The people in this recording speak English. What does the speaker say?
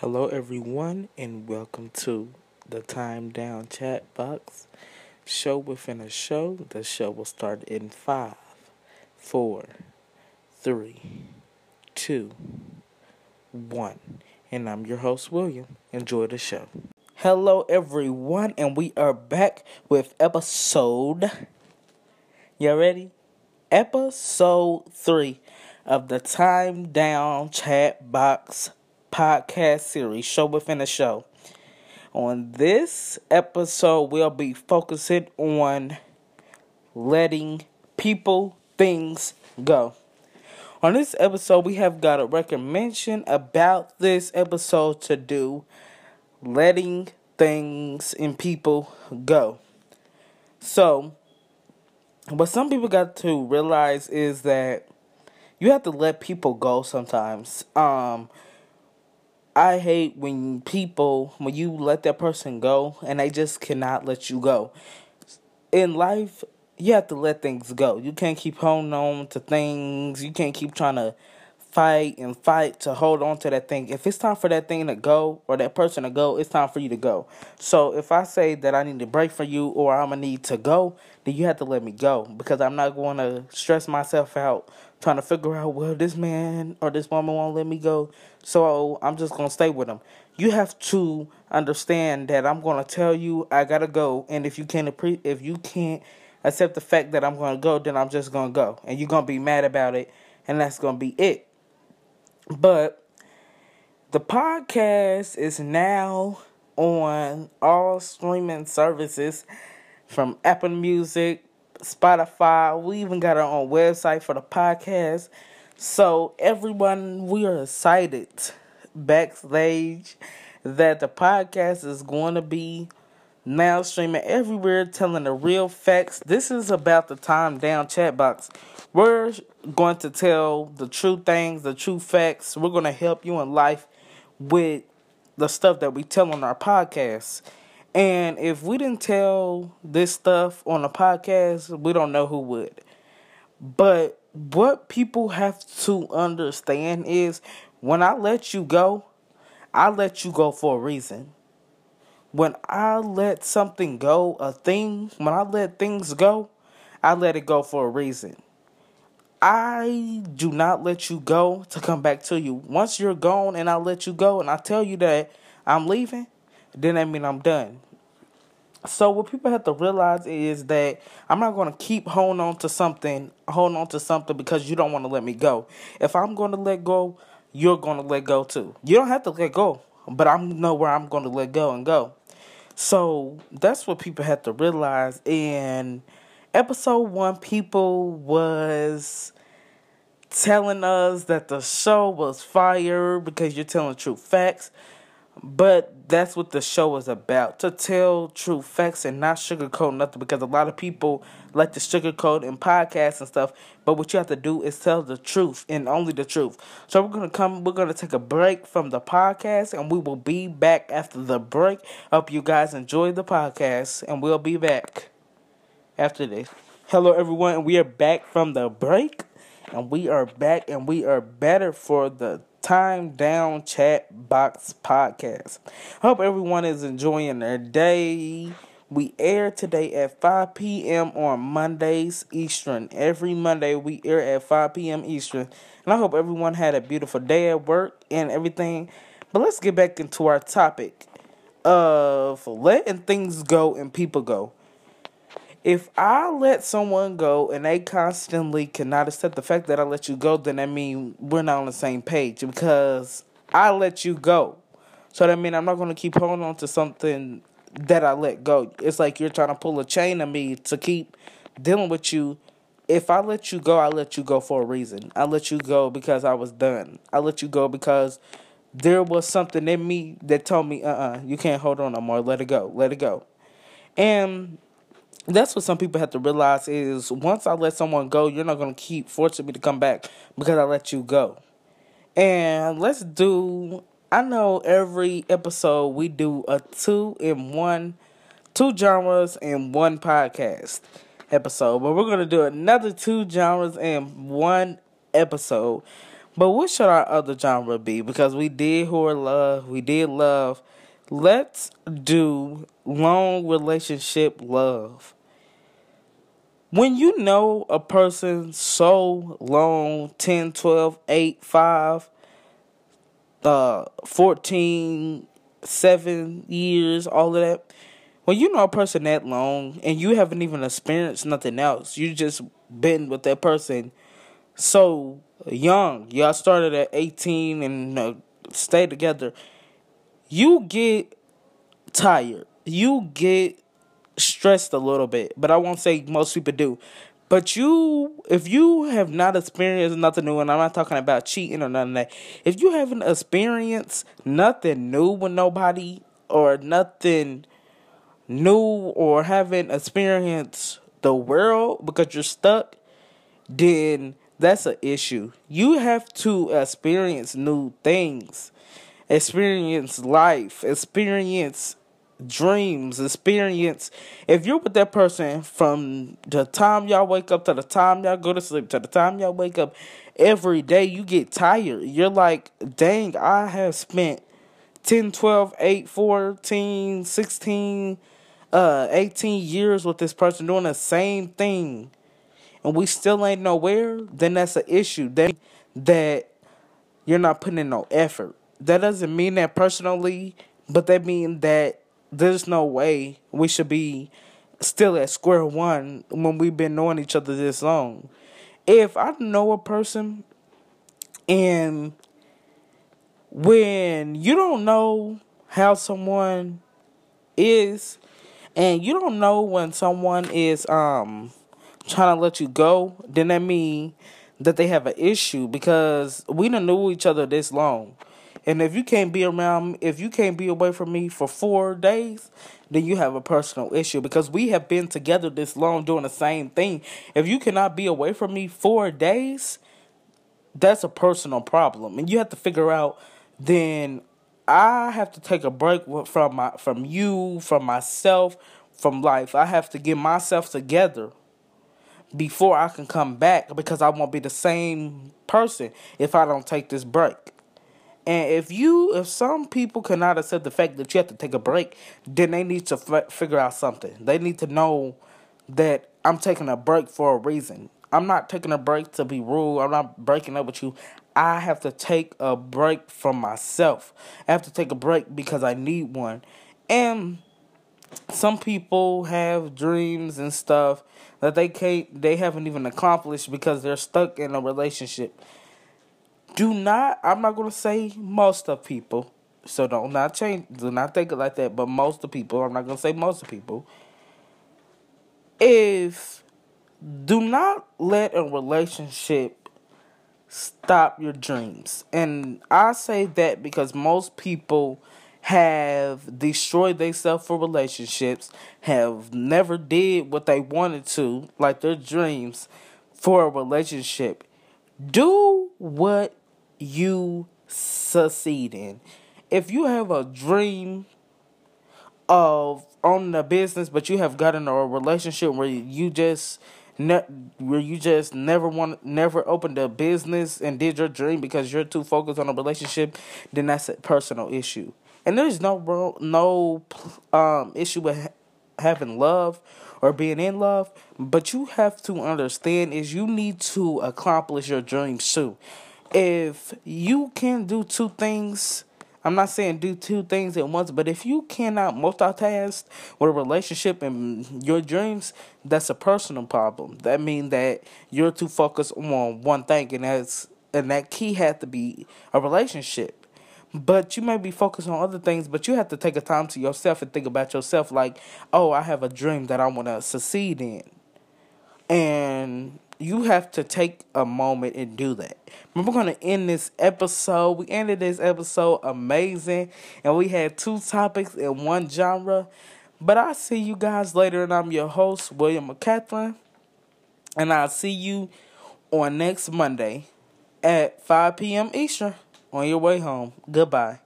Hello, everyone, and welcome to the Time Down Chat Box show within a show. The show will start in five, four, three, two, one. And I'm your host, William. Enjoy the show. Hello, everyone, and we are back with episode. You all ready? Episode three of the Time Down Chat Box podcast series, Show Within a Show. On this episode, we'll be focusing on letting people, things go. On this episode, we have got a recommendation about this episode to do letting things and people go. So, what some people got to realize is that you have to let people go sometimes. Um, I hate when people, when you let that person go and they just cannot let you go. In life, you have to let things go. You can't keep holding on to things. You can't keep trying to fight and fight to hold on to that thing. If it's time for that thing to go or that person to go, it's time for you to go. So if I say that I need to break for you or I'm gonna need to go, then you have to let me go because I'm not going to stress myself out trying to figure out well this man or this woman won't let me go. So i'm just gonna stay with them you have to understand that i'm gonna tell you i gotta go. And if you can't appre- if you can't accept the fact that i'm gonna go then i'm just gonna go. And you're gonna be mad about it. And that's gonna be it but the podcast is now on all streaming services from apple music Spotify. We even got our own website for the podcast. So everyone, we are excited backstage that the podcast is going to be now streaming everywhere, telling the real facts. This is about the time down chat box. We're going to tell the true things, the true facts. We're going to help you in life with the stuff that we tell on our podcast. And if we didn't tell this stuff on the podcast, we don't know who would. But what people have to understand is when I let you go, I let you go for a reason. When I let something go, a thing, when I let things go, I let it go for a reason. I do not let you go to come back to you. Once you're gone and I let you go and I tell you that I'm leaving, then that mean I'm done. So what people have to realize is that I'm not going to keep holding on to something, holding on to something because you don't want to let me go. If I'm going to let go, you're going to let go too. You don't have to let go, but I know where I'm going to let go and go. So that's what people have to realize. In episode one, people was telling us that the show was fire because you're telling true facts. But that's what the show is about to tell true facts and not sugarcoat nothing because a lot of people like to sugarcoat in podcasts and stuff. But what you have to do is tell the truth and only the truth. So we're gonna come, we're gonna take a break from the podcast and we will be back after the break. Hope you guys enjoy the podcast and we'll be back after this. Hello, everyone, we are back from the break and we are back and we are better for the Time Down Chat Box Podcast. Hope everyone is enjoying their day. We air today at 5 p.m. on Mondays Eastern. Every Monday we air at 5 p.m. Eastern. And I hope everyone had a beautiful day at work and everything. But let's get back into our topic of letting things go and people go if I let someone go and they constantly cannot accept the fact that I let you go, then that mean we're not on the same page because I let you go. So that means I'm not going to keep holding on to something that I let go. It's like you're trying to pull a chain on me to keep dealing with you. If I let you go, I let you go for a reason. I let you go because I was done. I let you go because there was something in me that told me, uh uh-uh, uh, you can't hold on no more. Let it go. Let it go. And that's what some people have to realize is once I let someone go, you're not gonna keep forcing me to come back because I let you go. And let's do I know every episode we do a two in one two genres in one podcast episode. But we're gonna do another two genres in one episode. But what should our other genre be? Because we did whore love, we did love. Let's do long relationship love. When you know a person so long 10, 12, 8, 5, uh, 14, 7 years, all of that. When you know a person that long and you haven't even experienced nothing else, you just been with that person so young. Y'all started at 18 and uh, stayed together. You get tired. You get stressed a little bit, but I won't say most people do. But you, if you have not experienced nothing new, and I'm not talking about cheating or nothing of that, if you haven't experienced nothing new with nobody or nothing new or haven't experienced the world because you're stuck, then that's an issue. You have to experience new things, experience life, experience dreams, experience. If you're with that person from the time y'all wake up to the time y'all go to sleep to the time y'all wake up every day, you get tired. You're like, dang, I have spent 10, 12, 8, 14, 16, uh, 18 years with this person doing the same thing and we still ain't nowhere, then that's an issue. Then that you're not putting in no effort. That doesn't mean that personally, but that means that there's no way we should be still at square one when we've been knowing each other this long. If I know a person and when you don't know how someone is and you don't know when someone is um trying to let you go, then that mean that they have an issue because we done knew each other this long. And if you can't be around, if you can't be away from me for four days, then you have a personal issue because we have been together this long doing the same thing. If you cannot be away from me four days, that's a personal problem, and you have to figure out. Then I have to take a break from my from you, from myself, from life. I have to get myself together before I can come back because I won't be the same person if I don't take this break. And if you, if some people cannot accept the fact that you have to take a break, then they need to f- figure out something. They need to know that I'm taking a break for a reason. I'm not taking a break to be rude. I'm not breaking up with you. I have to take a break from myself. I have to take a break because I need one. And some people have dreams and stuff that they can't they haven't even accomplished because they're stuck in a relationship. Do not I'm not gonna say most of people, so don't not change do not think it like that, but most of people, I'm not gonna say most of people. If do not let a relationship stop your dreams. And I say that because most people have destroyed themselves for relationships, have never did what they wanted to, like their dreams, for a relationship. Do what you succeed in. If you have a dream of owning a business, but you have gotten a relationship where you just ne- where you just never want never opened a business and did your dream because you're too focused on a relationship, then that's a personal issue. And there's no no um issue with having love or being in love, but you have to understand is you need to accomplish your dreams too. If you can do two things, I'm not saying do two things at once, but if you cannot multitask with a relationship and your dreams, that's a personal problem. That means that you're too focused on one thing, and that's and that key had to be a relationship. But you may be focused on other things, but you have to take a time to yourself and think about yourself like, oh, I have a dream that I want to succeed in. And you have to take a moment and do that. We're going to end this episode. We ended this episode amazing, and we had two topics in one genre. But I'll see you guys later, and I'm your host, William McCathlin. And I'll see you on next Monday at 5 p.m. Eastern on your way home. Goodbye.